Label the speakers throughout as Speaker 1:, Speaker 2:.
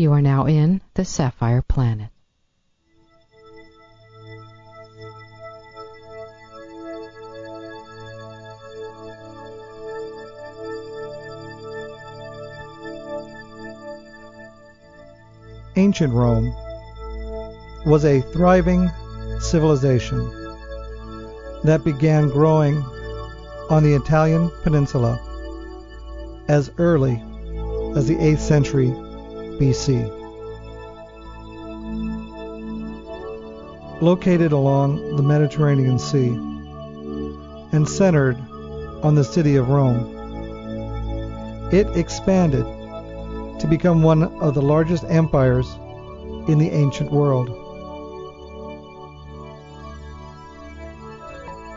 Speaker 1: You are now in the Sapphire Planet.
Speaker 2: Ancient Rome was a thriving civilization that began growing on the Italian peninsula as early as the 8th century BC. Located along the Mediterranean Sea and centered on the city of Rome, it expanded to become one of the largest empires in the ancient world.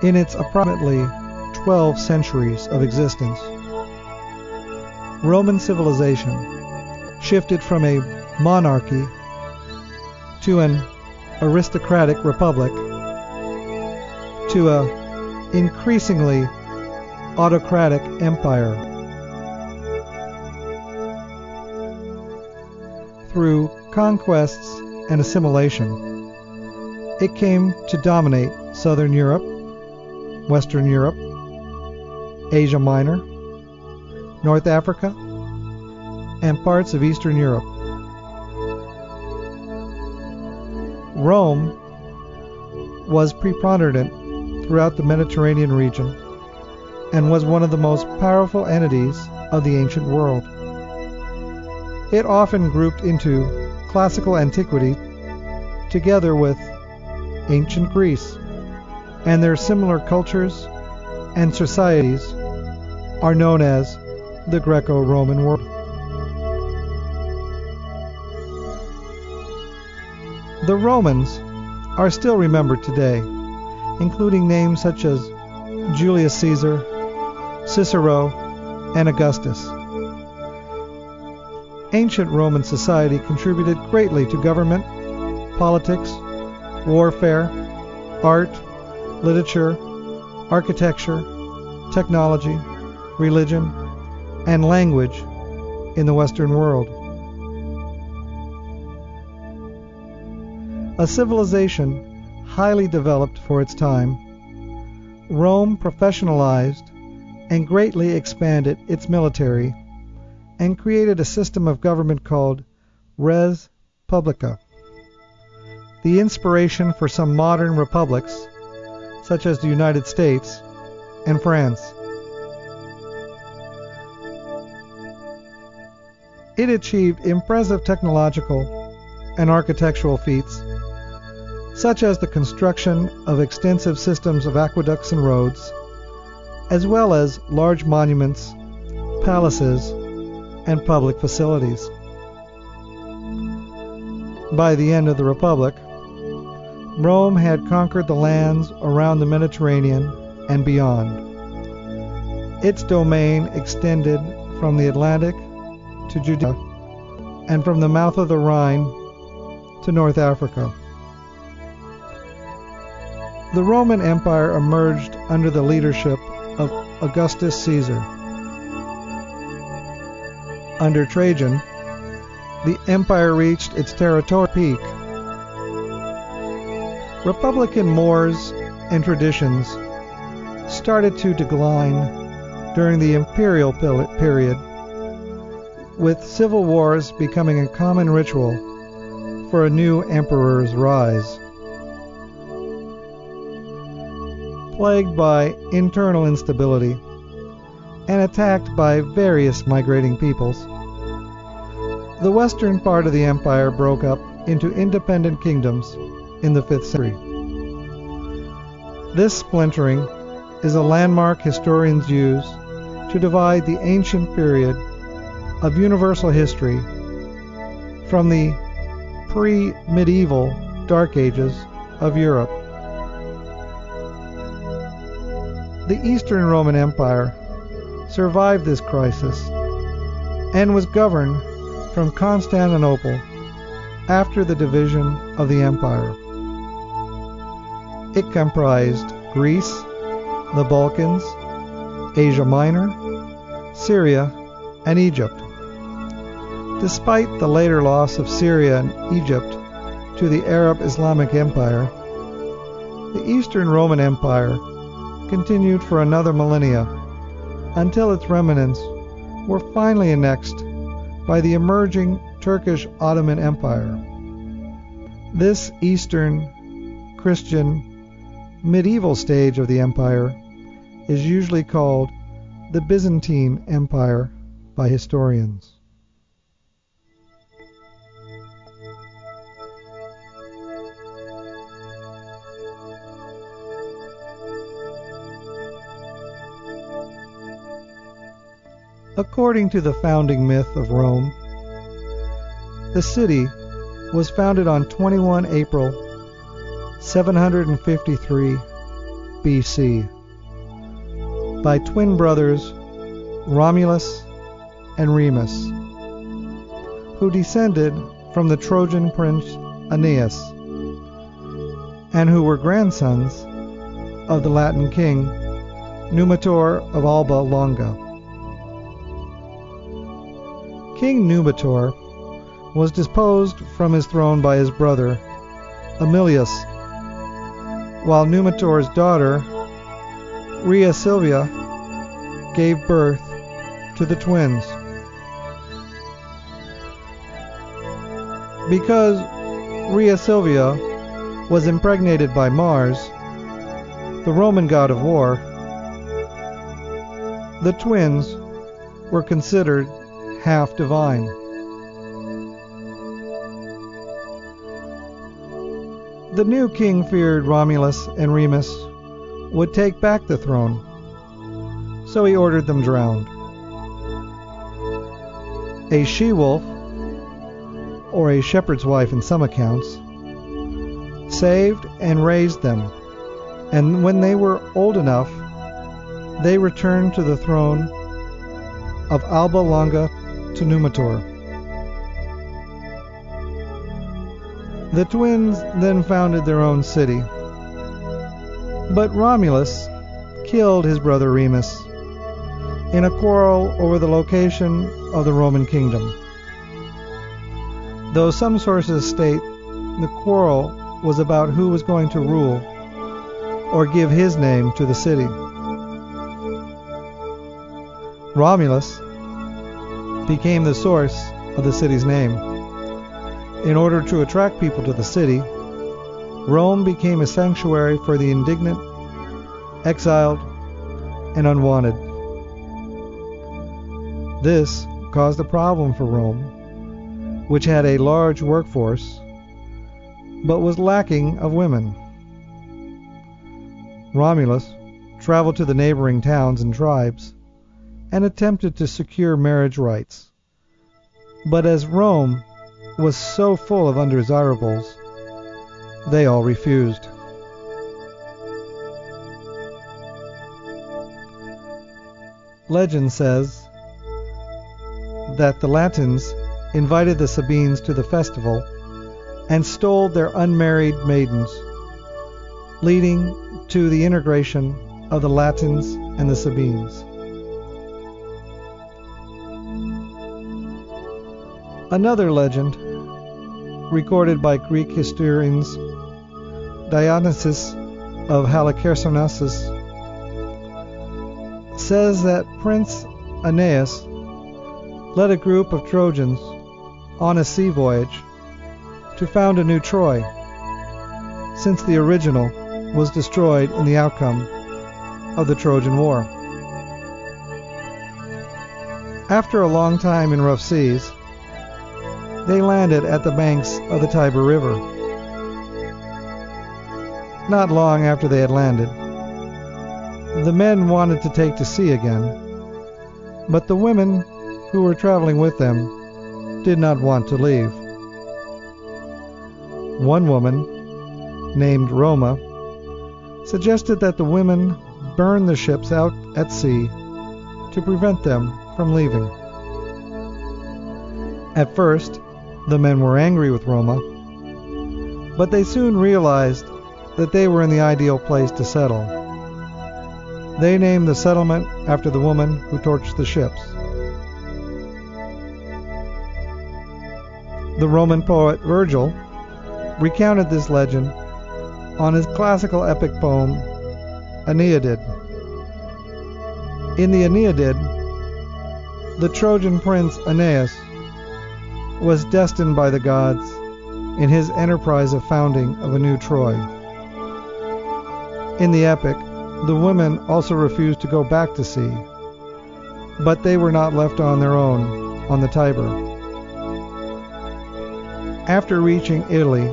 Speaker 2: In its approximately 12 centuries of existence, Roman civilization shifted from a monarchy to an aristocratic republic to a increasingly autocratic empire. Through conquests and assimilation, it came to dominate southern Europe, Western Europe, Asia Minor, North Africa, and parts of Eastern Europe. Rome was preponderant throughout the Mediterranean region and was one of the most powerful entities of the ancient world. It often grouped into classical antiquity together with ancient Greece, and their similar cultures and societies are known as the Greco Roman world. The Romans are still remembered today, including names such as Julius Caesar, Cicero, and Augustus. Ancient Roman society contributed greatly to government, politics, warfare, art, literature, architecture, technology, religion, and language in the Western world. A civilization highly developed for its time, Rome professionalized and greatly expanded its military and created a system of government called res publica. The inspiration for some modern republics, such as the United States and France. It achieved impressive technological and architectural feats, such as the construction of extensive systems of aqueducts and roads, as well as large monuments, palaces, and public facilities. By the end of the Republic, Rome had conquered the lands around the Mediterranean and beyond. Its domain extended from the Atlantic to Judea and from the mouth of the Rhine to North Africa. The Roman Empire emerged under the leadership of Augustus Caesar. Under Trajan, the empire reached its territorial peak. Republican mores and traditions started to decline during the imperial period, with civil wars becoming a common ritual for a new emperor's rise. Plagued by internal instability and attacked by various migrating peoples, the western part of the empire broke up into independent kingdoms in the 5th century. This splintering is a landmark historians use to divide the ancient period of universal history from the pre medieval Dark Ages of Europe. The Eastern Roman Empire survived this crisis and was governed from Constantinople after the division of the empire. It comprised Greece, the Balkans, Asia Minor, Syria, and Egypt. Despite the later loss of Syria and Egypt to the Arab Islamic Empire, the Eastern Roman Empire continued for another millennia until its remnants were finally annexed by the emerging Turkish Ottoman Empire. This Eastern Christian medieval stage of the empire is usually called the Byzantine Empire by historians. According to the founding myth of Rome, the city was founded on 21 April 753 BC by twin brothers Romulus and Remus, who descended from the Trojan prince Aeneas, and who were grandsons of the Latin king Numitor of Alba Longa. King Numitor was disposed from his throne by his brother Amulius, while Numitor's daughter Rhea Silvia gave birth to the twins. Because Rhea Silvia was impregnated by Mars, the Roman god of war, the twins were considered half divine. The new king feared Romulus and Remus would take back the throne, so he ordered them drowned. A she wolf, or a shepherd's wife in some accounts, saved and raised them, and when they were old enough, they returned to the throne of Alba Longa to Numitor. The twins then founded their own city. But Romulus killed his brother Remus in a quarrel over the location of the Roman kingdom. Though some sources state the quarrel was about who was going to rule or give his name to the city. Romulus became the source of the city's name. In order to attract people to the city, Rome became a sanctuary for the indignant, exiled, and unwanted. This caused a problem for Rome, which had a large workforce but was lacking of women. Romulus traveled to the neighboring towns and tribes and attempted to secure marriage rights. But as Rome was so full of undesirables, they all refused. Legend says that the Latins invited the Sabines to the festival and stole their unmarried maidens, leading to the integration of the Latins and the Sabines. Another legend, recorded by Greek historians Dionysius of Halicarnassus, says that Prince Aeneas led a group of Trojans on a sea voyage to found a new Troy, since the original was destroyed in the outcome of the Trojan War. After a long time in rough seas, they landed at the banks of the Tiber River. Not long after they had landed, the men wanted to take to sea again, but the women who were traveling with them did not want to leave. One woman, named Roma, suggested that the women burn the ships out at sea to prevent them from leaving. At first, the men were angry with Roma, but they soon realized that they were in the ideal place to settle. They named the settlement after the woman who torched the ships. The Roman poet Virgil recounted this legend on his classical epic poem Aeneid. In the Aeneid, the Trojan prince Aeneas was destined by the gods in his enterprise of founding of a new Troy. In the epic, the women also refused to go back to sea, but they were not left on their own on the Tiber. After reaching Italy,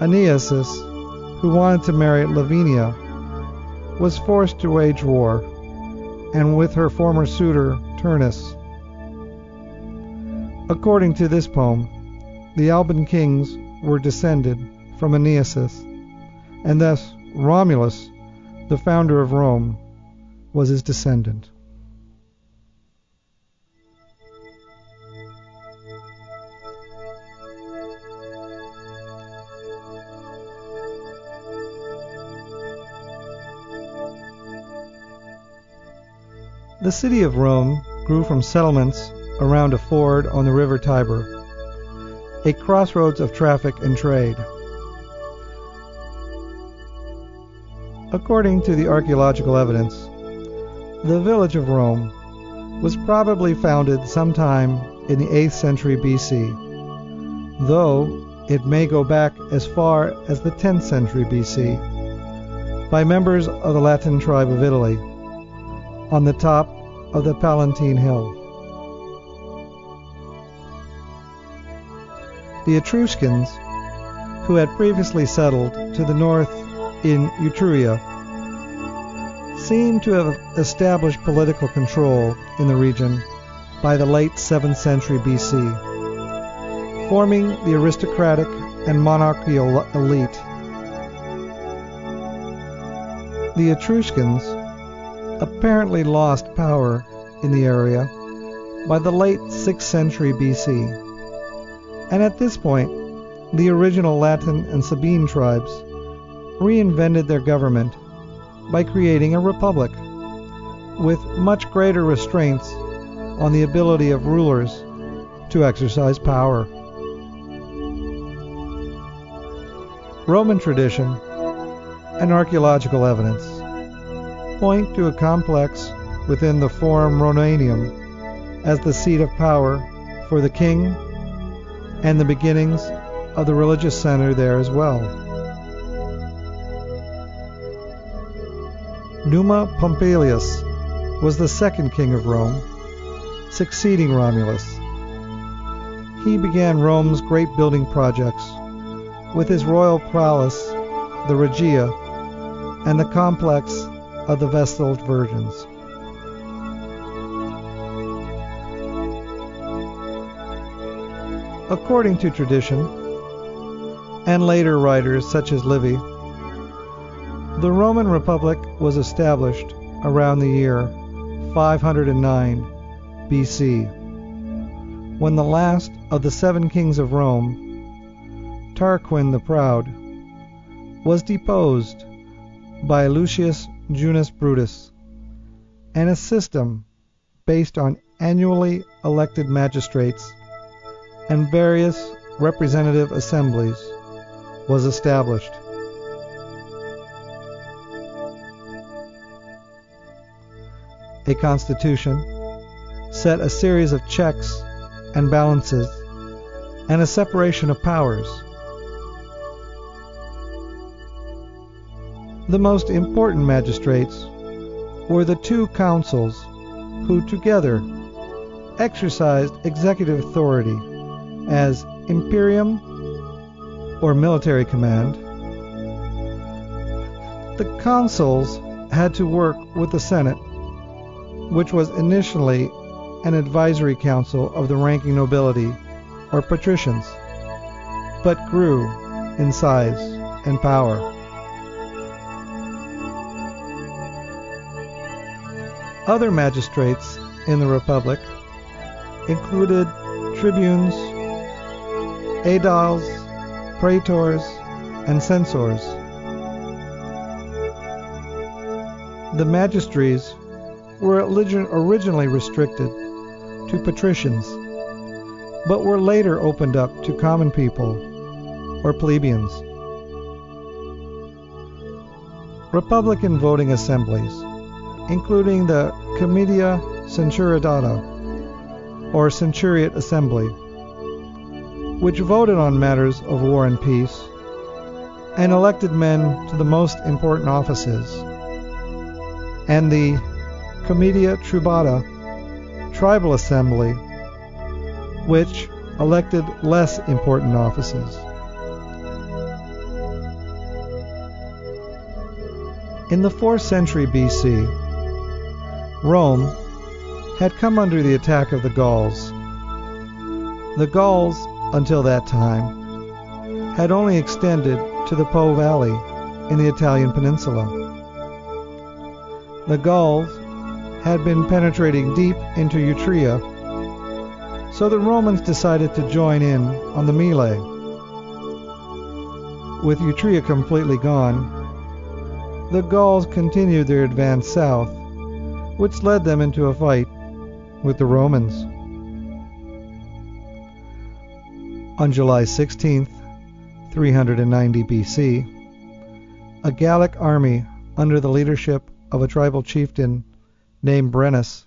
Speaker 2: Aeneas, who wanted to marry Lavinia, was forced to wage war, and with her former suitor Turnus. According to this poem, the Alban kings were descended from Aeneas, and thus Romulus, the founder of Rome, was his descendant. The city of Rome grew from settlements around a ford on the river Tiber, a crossroads of traffic and trade. According to the archaeological evidence, the village of Rome was probably founded sometime in the 8th century BC, though it may go back as far as the 10th century BC by members of the Latin tribe of Italy on the top of the Palatine Hill. The Etruscans, who had previously settled to the north in Etruria, seem to have established political control in the region by the late 7th century BC, forming the aristocratic and monarchical elite. The Etruscans apparently lost power in the area by the late 6th century BC and at this point, the original Latin and Sabine tribes reinvented their government by creating a republic with much greater restraints on the ability of rulers to exercise power. Roman tradition and archaeological evidence point to a complex within the Forum Romanum as the seat of power for the king and the beginnings of the religious center there as well. Numa Pompilius was the second king of Rome, succeeding Romulus. He began Rome's great building projects with his royal palace, the Regia, and the complex of the Vestal Virgins. According to tradition, and later writers such as Livy, the Roman Republic was established around the year 509 BC, when the last of the seven kings of Rome, Tarquin the Proud, was deposed by Lucius Junius Brutus, and a system based on annually elected magistrates and various representative assemblies was established. A constitution set a series of checks and balances and a separation of powers. The most important magistrates were the two consuls who together exercised executive authority as imperium or military command. The consuls had to work with the Senate, which was initially an advisory council of the ranking nobility or patricians, but grew in size and power. Other magistrates in the Republic included tribunes, aediles, praetors, and censors. The magistracies were originally restricted to patricians, but were later opened up to common people or plebeians. Republican voting assemblies, including the Comitia Centuriata or Centuriate Assembly, which voted on matters of war and peace and elected men to the most important offices, and the Comitia Tributa tribal assembly, which elected less important offices. In the 4th century BC, Rome had come under the attack of the Gauls. The Gauls, until that time, had only extended to the Po Valley in the Italian peninsula. The Gauls had been penetrating deep into Etruria, so the Romans decided to join in on the melee. With Etruria completely gone, the Gauls continued their advance south, which led them into a fight with the Romans. On July 16, 390 BC, a Gallic army under the leadership of a tribal chieftain named Brennus,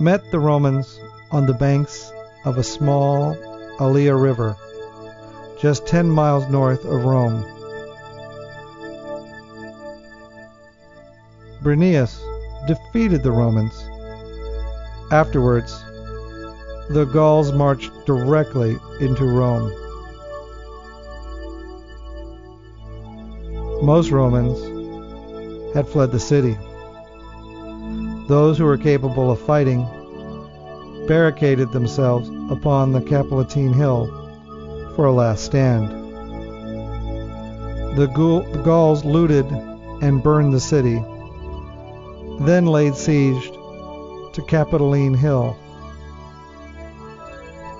Speaker 2: met the Romans on the banks of a small Allia river, just 10 miles north of Rome. Brennus defeated the Romans. Afterwards, the Gauls marched directly into Rome. Most Romans had fled the city. Those who were capable of fighting barricaded themselves upon the Capitoline Hill for a last stand. The Gauls looted and burned the city, then laid siege to Capitoline Hill.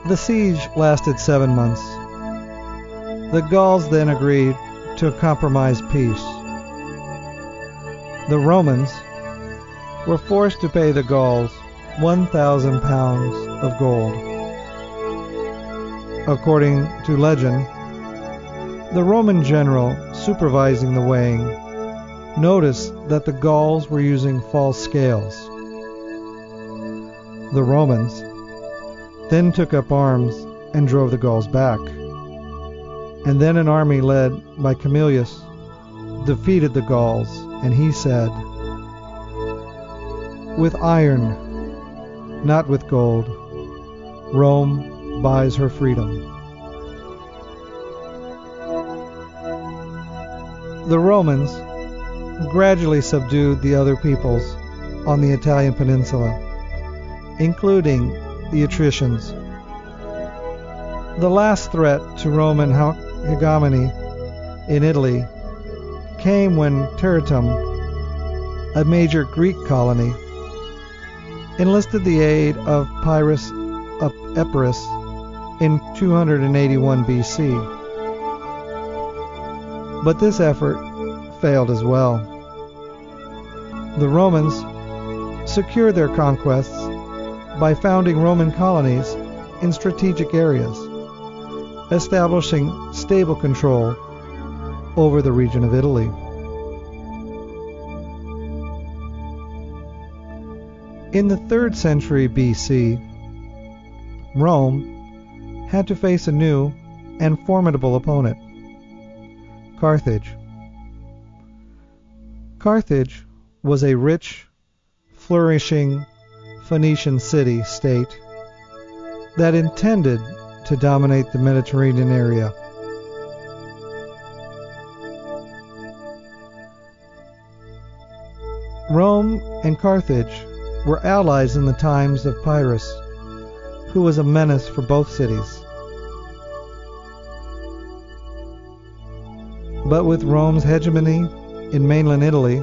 Speaker 2: The siege lasted seven months. The Gauls then agreed to a compromise peace. The Romans, were forced to pay the Gauls 1,000 pounds of gold. According to legend, the Roman general supervising the weighing noticed that the Gauls were using false scales. The Romans then took up arms and drove the Gauls back. And then an army led by Camillus defeated the Gauls, and he said, with iron, not with gold. Rome buys her freedom. The Romans gradually subdued the other peoples on the Italian peninsula, including the Etruscans. The last threat to Roman hegemony in Italy came when Tarentum, a major Greek colony, enlisted the aid of Pyrrhus of Epirus in 281 BC. But this effort failed as well. The Romans secured their conquests by founding Roman colonies in strategic areas, establishing stable control over the region of Italy. In the 3rd century BC, Rome had to face a new and formidable opponent Carthage. Carthage was a rich, flourishing Phoenician city state that intended to dominate the Mediterranean area. Rome and Carthage were allies in the times of Pyrrhus, who was a menace for both cities. But with Rome's hegemony in mainland Italy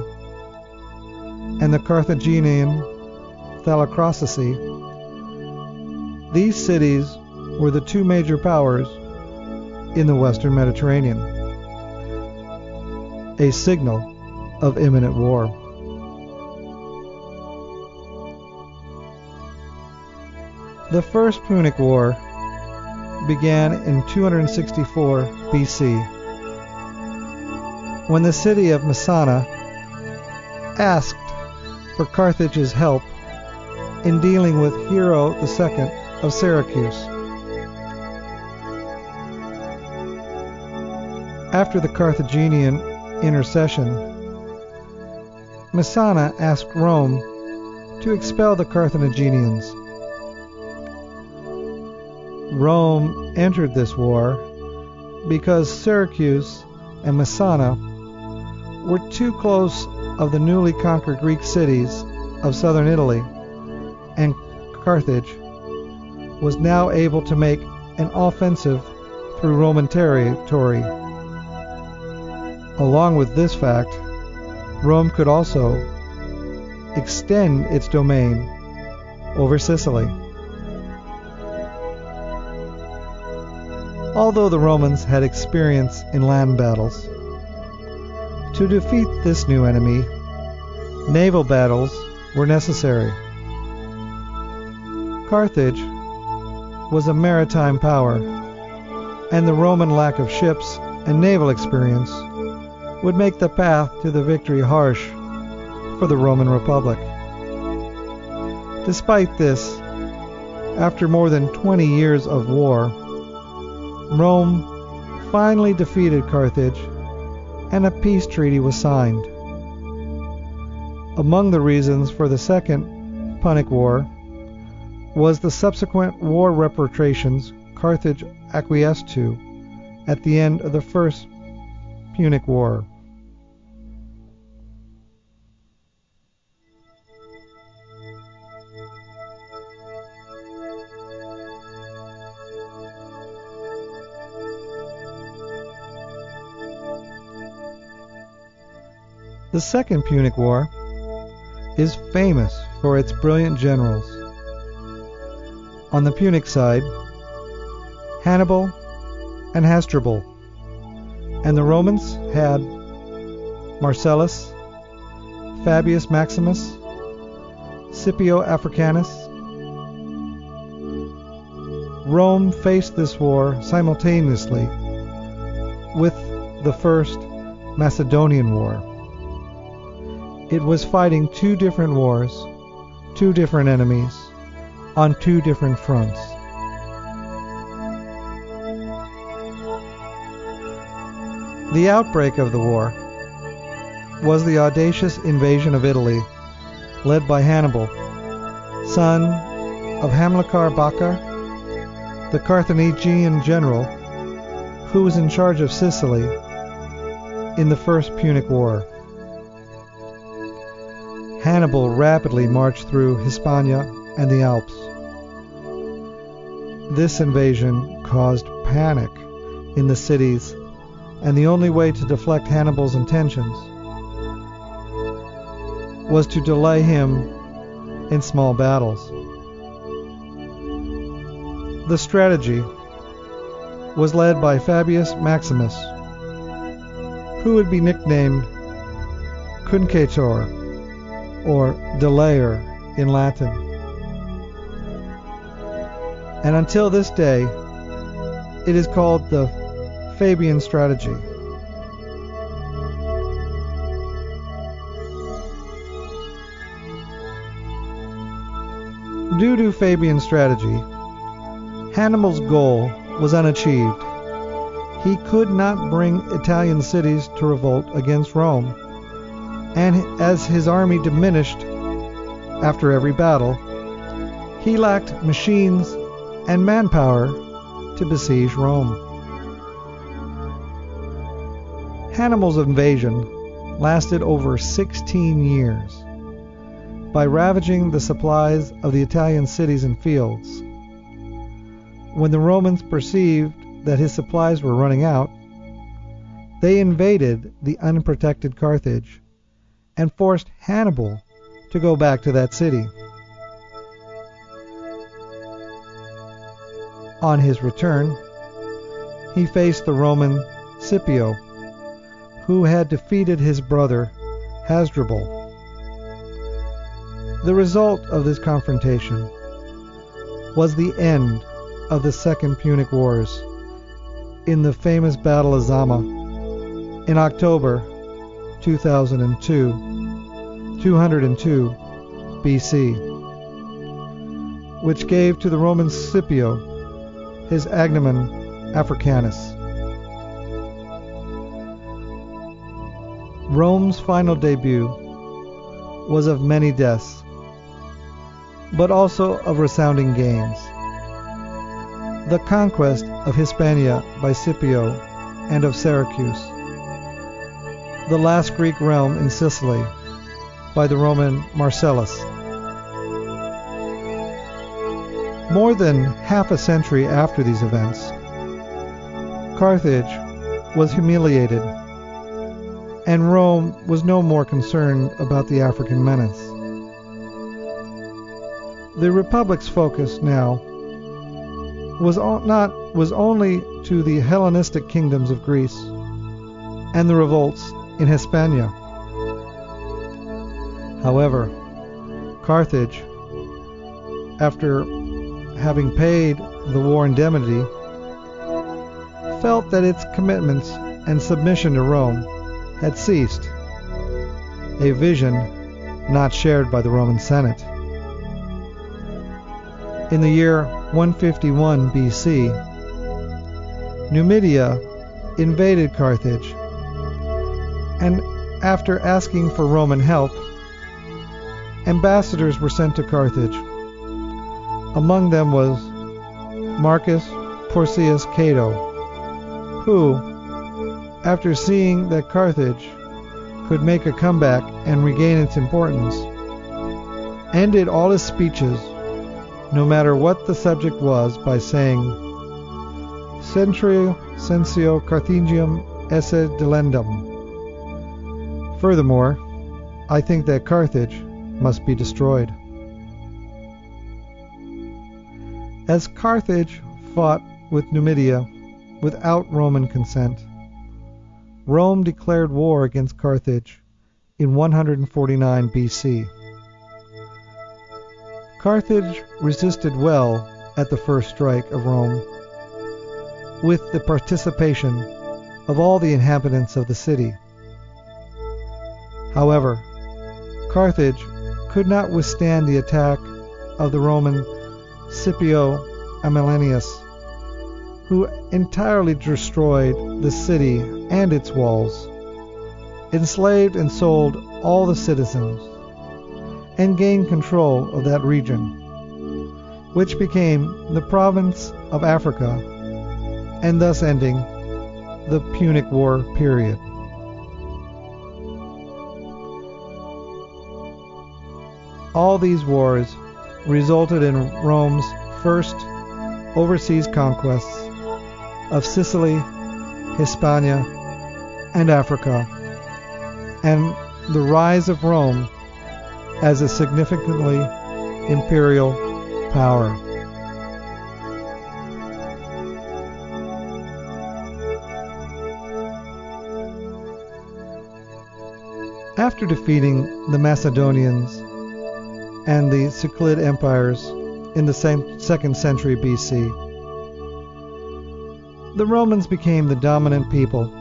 Speaker 2: and the Carthaginian Thalassocracy, these cities were the two major powers in the western Mediterranean, a signal of imminent war. The First Punic War began in 264 BC when the city of Messana asked for Carthage's help in dealing with Hiero II of Syracuse. After the Carthaginian intercession, Messana asked Rome to expel the Carthaginians. Rome entered this war because Syracuse and Messana were too close of the newly conquered Greek cities of southern Italy, and Carthage was now able to make an offensive through Roman territory. Along with this fact, Rome could also extend its domain over Sicily. Although the Romans had experience in land battles, to defeat this new enemy, naval battles were necessary. Carthage was a maritime power, and the Roman lack of ships and naval experience would make the path to the victory harsh for the Roman Republic. Despite this, after more than 20 years of war, Rome finally defeated Carthage and a peace treaty was signed. Among the reasons for the Second Punic War was the subsequent war reparations Carthage acquiesced to at the end of the First Punic War. The Second Punic War is famous for its brilliant generals. On the Punic side, Hannibal and Hasdrubal, and the Romans had Marcellus, Fabius Maximus, Scipio Africanus. Rome faced this war simultaneously with the First Macedonian War. It was fighting two different wars, two different enemies, on two different fronts. The outbreak of the war was the audacious invasion of Italy, led by Hannibal, son of Hamilcar Barca, the Carthaginian general who was in charge of Sicily in the First Punic War. Hannibal rapidly marched through Hispania and the Alps. This invasion caused panic in the cities, and the only way to deflect Hannibal's intentions was to delay him in small battles. The strategy was led by Fabius Maximus, who would be nicknamed Cunctator or Delayer in Latin. And until this day, it is called the Fabian strategy. Due to Fabian strategy, Hannibal's goal was unachieved. He could not bring Italian cities to revolt against Rome, and as his army diminished after every battle, he lacked machines and manpower to besiege Rome. Hannibal's invasion lasted over 16 years. By ravaging the supplies of the Italian cities and fields, when the Romans perceived that his supplies were running out, they invaded the unprotected Carthage and forced Hannibal to go back to that city. On his return, he faced the Roman Scipio, who had defeated his brother Hasdrubal. The result of this confrontation was the end of the Second Punic Wars in the famous Battle of Zama in October 2002, 202 BC, which gave to the Roman Scipio his agnomen Africanus. Rome's final debut was of many deaths, but also of resounding gains. The conquest of Hispania by Scipio and of Syracuse. The last Greek realm in Sicily by the Roman Marcellus. More than half a century after these events, Carthage was humiliated, and Rome was no more concerned about the African menace. The Republic's focus now was not was only to the Hellenistic kingdoms of Greece and the revolts in Hispania. However, Carthage, after having paid the war indemnity, felt that its commitments and submission to Rome had ceased, a vision not shared by the Roman Senate. In the year 151 BC, Numidia invaded Carthage, and after asking for Roman help, ambassadors were sent to Carthage. Among them was Marcus Porcius Cato, who, after seeing that Carthage could make a comeback and regain its importance, ended all his speeches no matter what the subject was, by saying, Centrio censeo Carthaginem esse delendum. Furthermore, I think that Carthage must be destroyed. As Carthage fought with Numidia without Roman consent, Rome declared war against Carthage in 149 BC. Carthage resisted well at the first strike of Rome, with the participation of all the inhabitants of the city. However, Carthage could not withstand the attack of the Roman Scipio Aemilianus, who entirely destroyed the city and its walls, enslaved and sold all the citizens, and gained control of that region, which became the province of Africa, and thus ending the Punic War period. All these wars resulted in Rome's first overseas conquests of Sicily, Hispania, and Africa, and the rise of Rome as a significantly imperial power. After defeating the Macedonians and the Seleucid empires in the second century BC, the Romans became the dominant people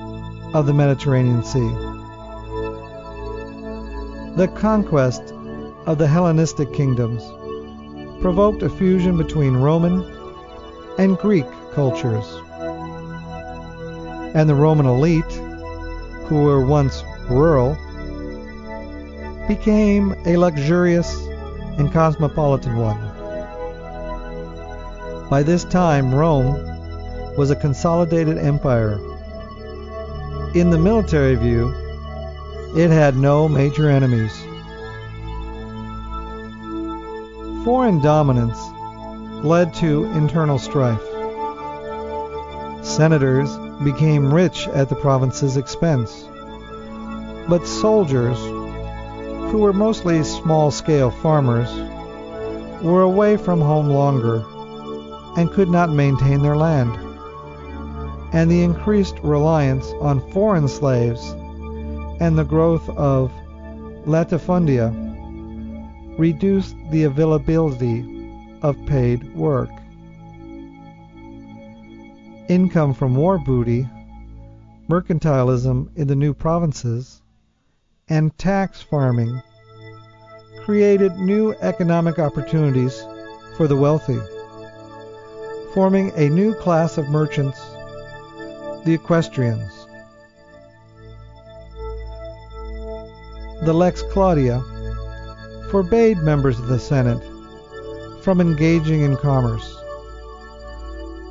Speaker 2: of the Mediterranean Sea. The conquest of the Hellenistic kingdoms provoked a fusion between Roman and Greek cultures. And the Roman elite, who were once rural, became a luxurious and cosmopolitan one. By this time, Rome was a consolidated empire. In the military view, it had no major enemies. Foreign dominance led to internal strife. Senators became rich at the province's expense, but soldiers who were mostly small scale farmers, were away from home longer and could not maintain their land. And the increased reliance on foreign slaves and the growth of latifundia reduced the availability of paid work. Income from war booty, mercantilism in the new provinces, and tax farming created new economic opportunities for the wealthy, forming a new class of merchants, the equestrians. The Lex Claudia forbade members of the Senate from engaging in commerce.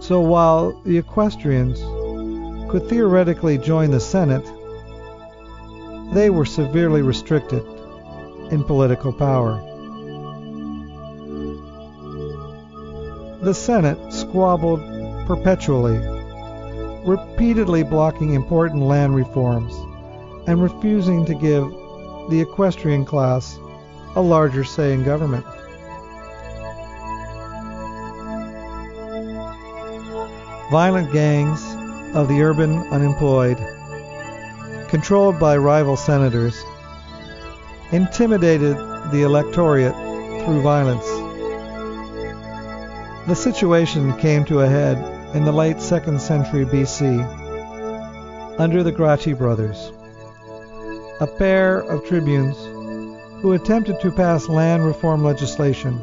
Speaker 2: So while the equestrians could theoretically join the Senate, they were severely restricted in political power. The Senate squabbled perpetually, repeatedly blocking important land reforms and refusing to give the equestrian class a larger say in government. Violent gangs of the urban unemployed controlled by rival senators, intimidated the electorate through violence. The situation came to a head in the late 2nd century BC under the Gracchi brothers, a pair of tribunes who attempted to pass land reform legislation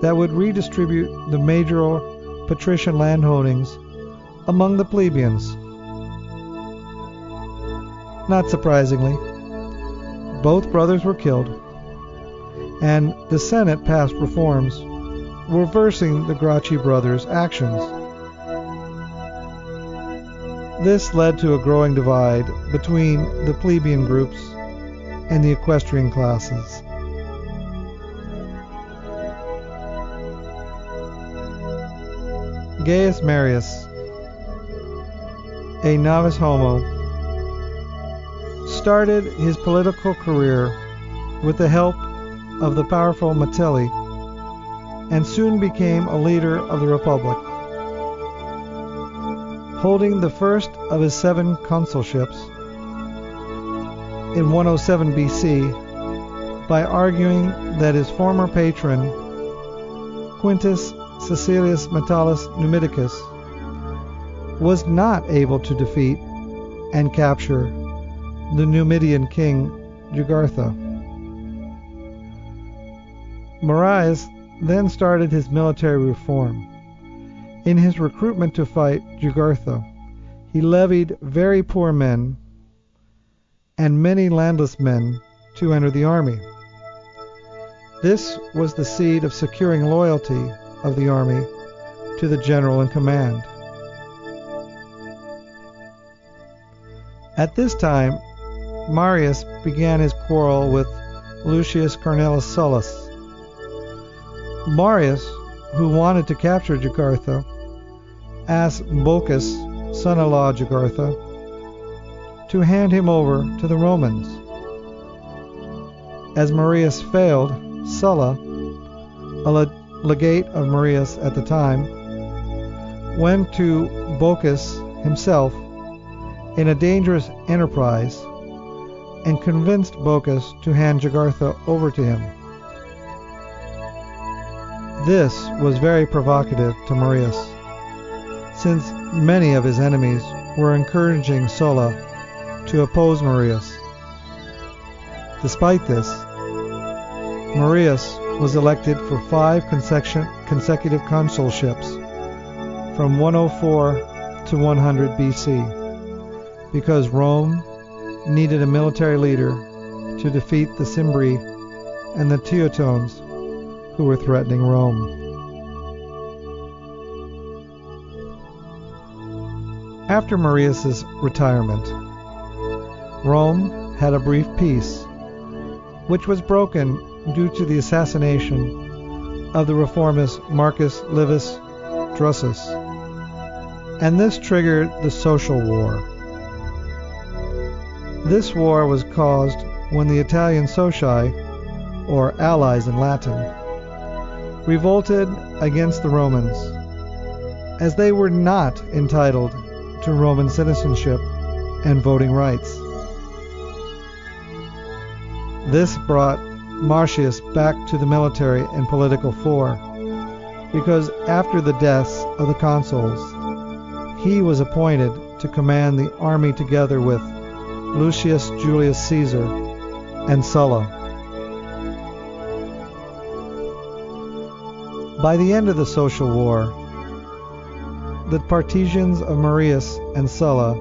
Speaker 2: that would redistribute the major patrician landholdings among the plebeians. Not surprisingly, both brothers were killed, and the Senate passed reforms reversing the Gracchi brothers' actions. This led to a growing divide between the plebeian groups and the equestrian classes. Gaius Marius, a novus homo, started his political career with the help of the powerful Metelli and soon became a leader of the Republic. Holding the first of his seven consulships in 107 BC by arguing that his former patron, Quintus Caecilius Metellus Numidicus, was not able to defeat and capture the Numidian king Jugurtha. Marius then started his military reform. In his recruitment to fight Jugurtha, he levied very poor men and many landless men to enter the army. This was the seed of securing loyalty of the army to the general in command. At this time, Marius began his quarrel with Lucius Cornelius Sulla. Marius, who wanted to capture Jugurtha, asked Bocchus, son-in-law of Jugurtha, to hand him over to the Romans. As Marius failed, Sulla, a legate of Marius at the time, went to Bocchus himself in a dangerous enterprise and convinced Bocchus to hand Jugurtha over to him. This was very provocative to Marius, since many of his enemies were encouraging Sulla to oppose Marius. Despite this, Marius was elected for five consecutive consulships from 104 to 100 BC because Rome needed a military leader to defeat the Cimbri and the Teutones who were threatening Rome. After Marius's retirement, Rome had a brief peace, which was broken due to the assassination of the reformist Marcus Livius Drusus, and this triggered the Social War. This war was caused when the Italian Socii, or allies in Latin, revolted against the Romans, as they were not entitled to Roman citizenship and voting rights. This brought Marius back to the military and political fore, because after the deaths of the consuls, he was appointed to command the army together with Lucius Julius Caesar, and Sulla. By the end of the social war, the partisans of Marius and Sulla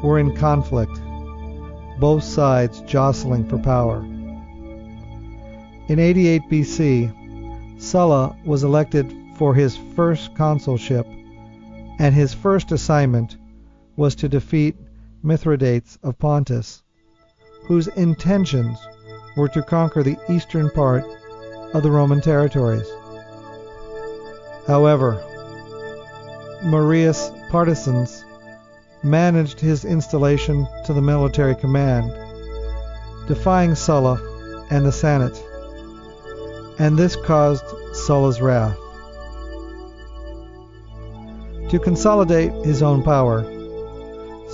Speaker 2: were in conflict, both sides jostling for power. In 88 BC, Sulla was elected for his first consulship, and his first assignment was to defeat Mithridates of Pontus, whose intentions were to conquer the eastern part of the Roman territories. However, Marius' partisans managed his installation to the military command, defying Sulla and the Senate, and this caused Sulla's wrath. To consolidate his own power,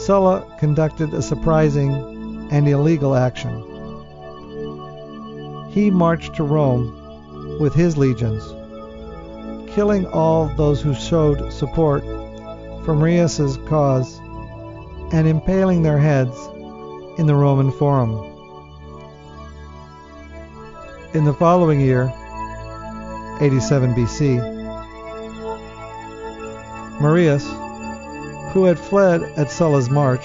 Speaker 2: Sulla conducted a surprising and illegal action. He marched to Rome with his legions, killing all those who showed support for Marius's cause and impaling their heads in the Roman Forum. In the following year, 87 BC, Marius who had fled at Sulla's march,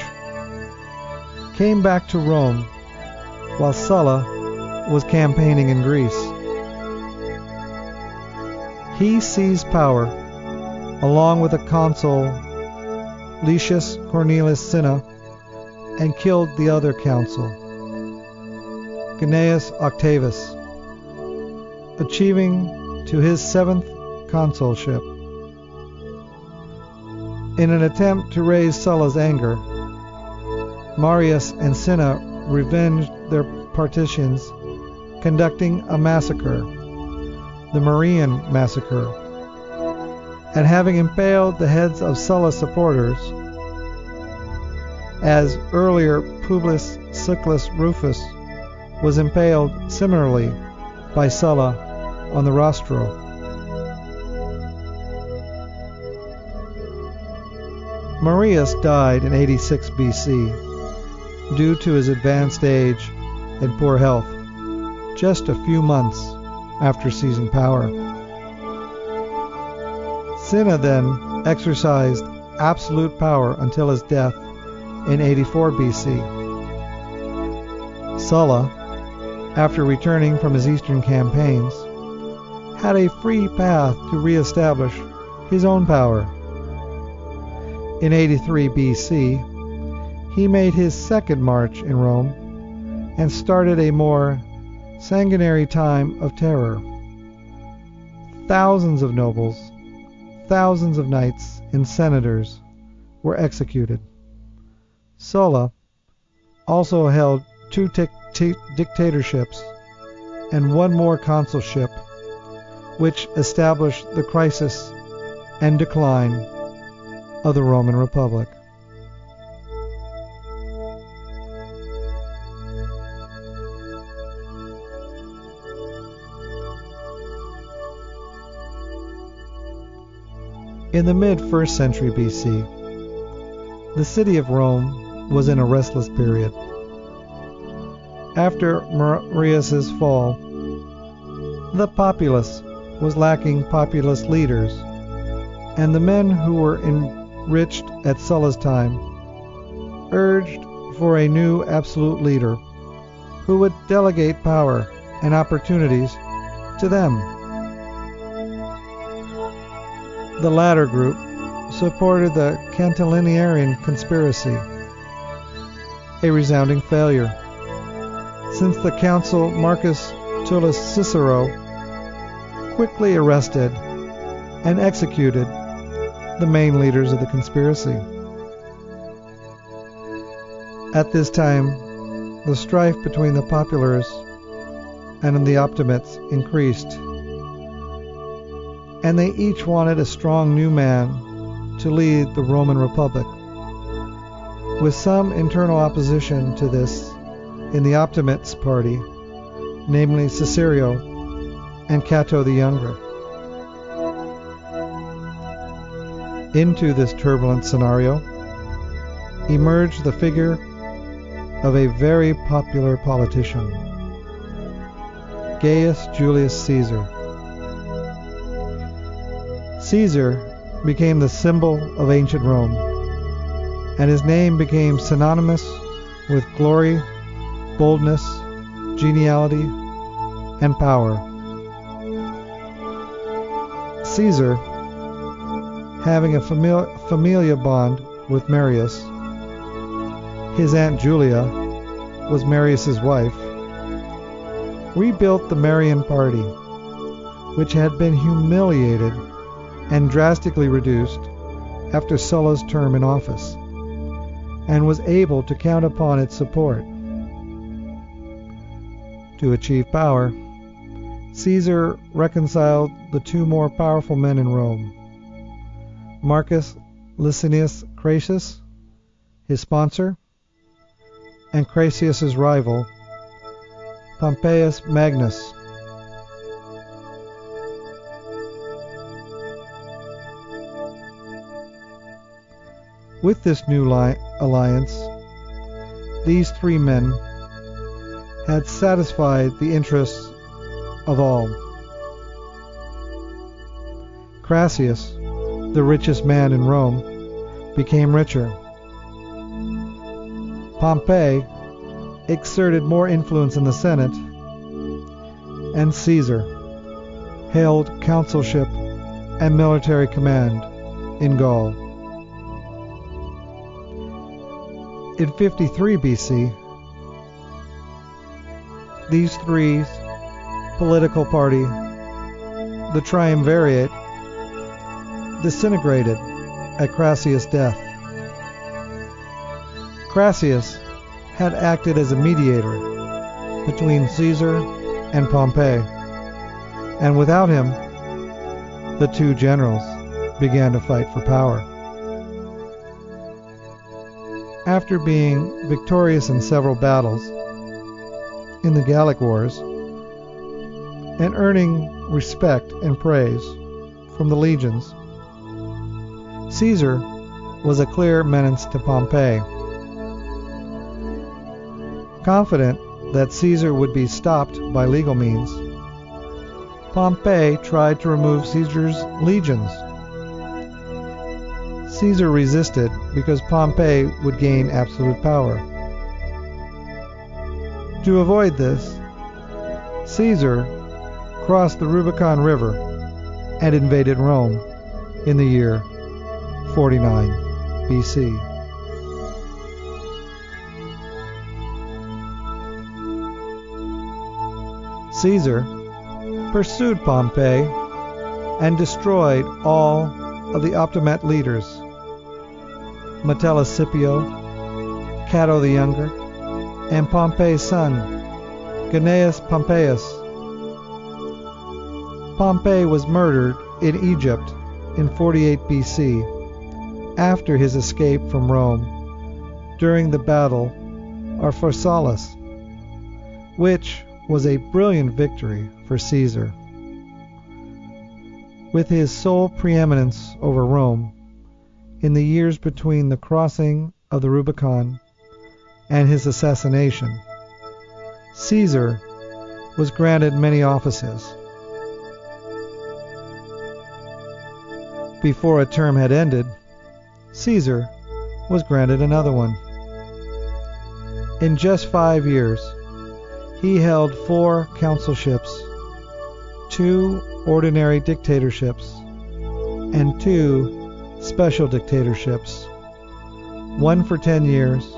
Speaker 2: came back to Rome while Sulla was campaigning in Greece. He seized power along with the consul Lucius Cornelius Cinna and killed the other consul, Gnaeus Octavius, achieving to his seventh consulship. In an attempt to raise Sulla's anger, Marius and Cinna revenged their partisans, conducting a massacre, the Marian Massacre, and having impaled the heads of Sulla's supporters, as earlier Publius Sulpicius Rufus was impaled similarly by Sulla on the rostro. Marius died in 86 BC due to his advanced age and poor health, just a few months after seizing power. Cinna then exercised absolute power until his death in 84 BC. Sulla, after returning from his eastern campaigns, had a free path to re-establish his own power in 83 BC, he made his second march in Rome and started a more sanguinary time of terror. Thousands of nobles, thousands of knights, and senators were executed. Sulla also held two dictatorships and one more consulship, which established the crisis and decline of the Roman Republic. In the mid 1st century BC, the city of Rome was in a restless period. After Marius's fall, the populace was lacking populist leaders, and the men who were in enriched at Sulla's time urged for a new absolute leader who would delegate power and opportunities to them. The latter group supported the Catilinarian conspiracy, a resounding failure, since the consul Marcus Tullius Cicero quickly arrested and executed the main leaders of the conspiracy. At this time, the strife between the populares and the optimates increased, and they each wanted a strong new man to lead the Roman Republic. With some internal opposition to this in the Optimates party, namely Cicero and Cato the Younger. Into this turbulent scenario emerged the figure of a very popular politician, Gaius Julius Caesar. Caesar became the symbol of ancient Rome, and his name became synonymous with glory, boldness, geniality, and power. Caesar having a famili- familia bond with Marius. His aunt Julia was Marius's wife. Rebuilt the Marian party, which had been humiliated and drastically reduced after Sulla's term in office, and was able to count upon its support. To achieve power, Caesar reconciled the two more powerful men in Rome, Marcus Licinius Crassus, his sponsor, and Crassus's rival, Pompeius Magnus. With this new li- alliance, these three men had satisfied the interests of all. Crassus, the richest man in Rome, became richer. Pompey exerted more influence in the Senate, and Caesar held consulship and military command in Gaul. In 53 BC, these three political party, the Triumvirate, disintegrated at Crassus' death. Crassus had acted as a mediator between Caesar and Pompey, and without him, the two generals began to fight for power. After being victorious in several battles in the Gallic Wars and earning respect and praise from the legions, Caesar was a clear menace to Pompey. Confident that Caesar would be stopped by legal means, Pompey tried to remove Caesar's legions. Caesar resisted because Pompey would gain absolute power. To avoid this, Caesar crossed the Rubicon River and invaded Rome in the year 49 BC. Caesar pursued Pompey and destroyed all of the Optimate leaders Metellus Scipio, Cato the Younger, and Pompey's son, Gnaeus Pompeius. Pompey was murdered in Egypt in 48 BC after his escape from Rome during the Battle of Pharsalus, which was a brilliant victory for Caesar. with his sole preeminence over Rome in the years between the crossing of the Rubicon and his assassination, Caesar was granted many offices. Before a term had ended, Caesar was granted another one. In just five years, he held four consulships, two ordinary dictatorships, and two special dictatorships, one for ten years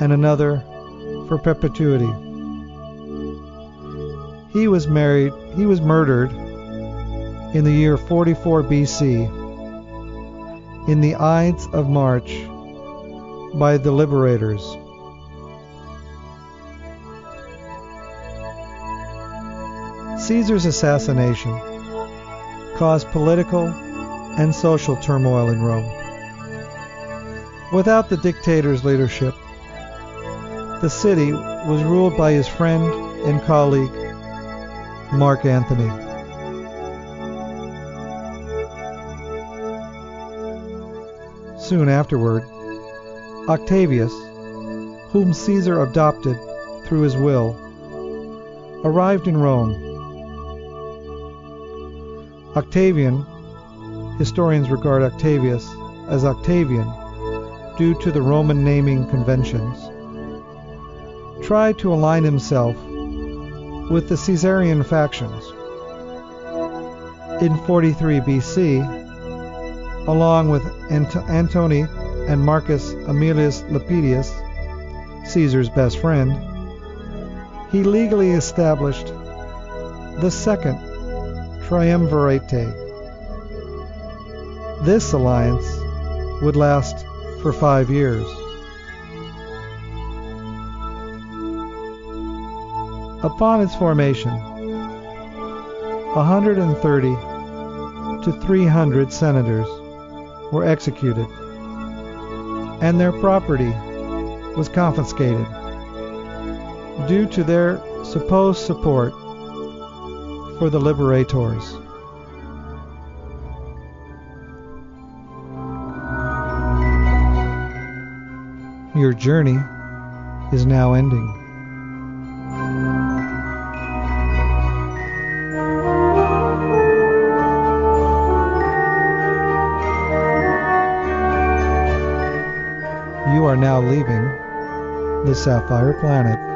Speaker 2: and another for perpetuity. He was married, he was murdered in the year 44 BC in the Ides of March by the liberators. Caesar's assassination caused political and social turmoil in Rome. Without the dictator's leadership, the city was ruled by his friend and colleague, Mark Antony. Soon afterward, Octavius, whom Caesar adopted through his will, arrived in Rome. Octavian, historians regard Octavius as Octavian due to the Roman naming conventions, tried to align himself with the Caesarian factions. In 43 BC, along with Ant- Antony and Marcus Aemilius Lepidus, Caesar's best friend, he legally established the second triumvirate. This alliance would last for five years. Upon its formation, 130 to 300 senators were executed, and their property was confiscated due to their supposed support for the liberators. Your journey is now ending. Leaving the Sapphire Planet.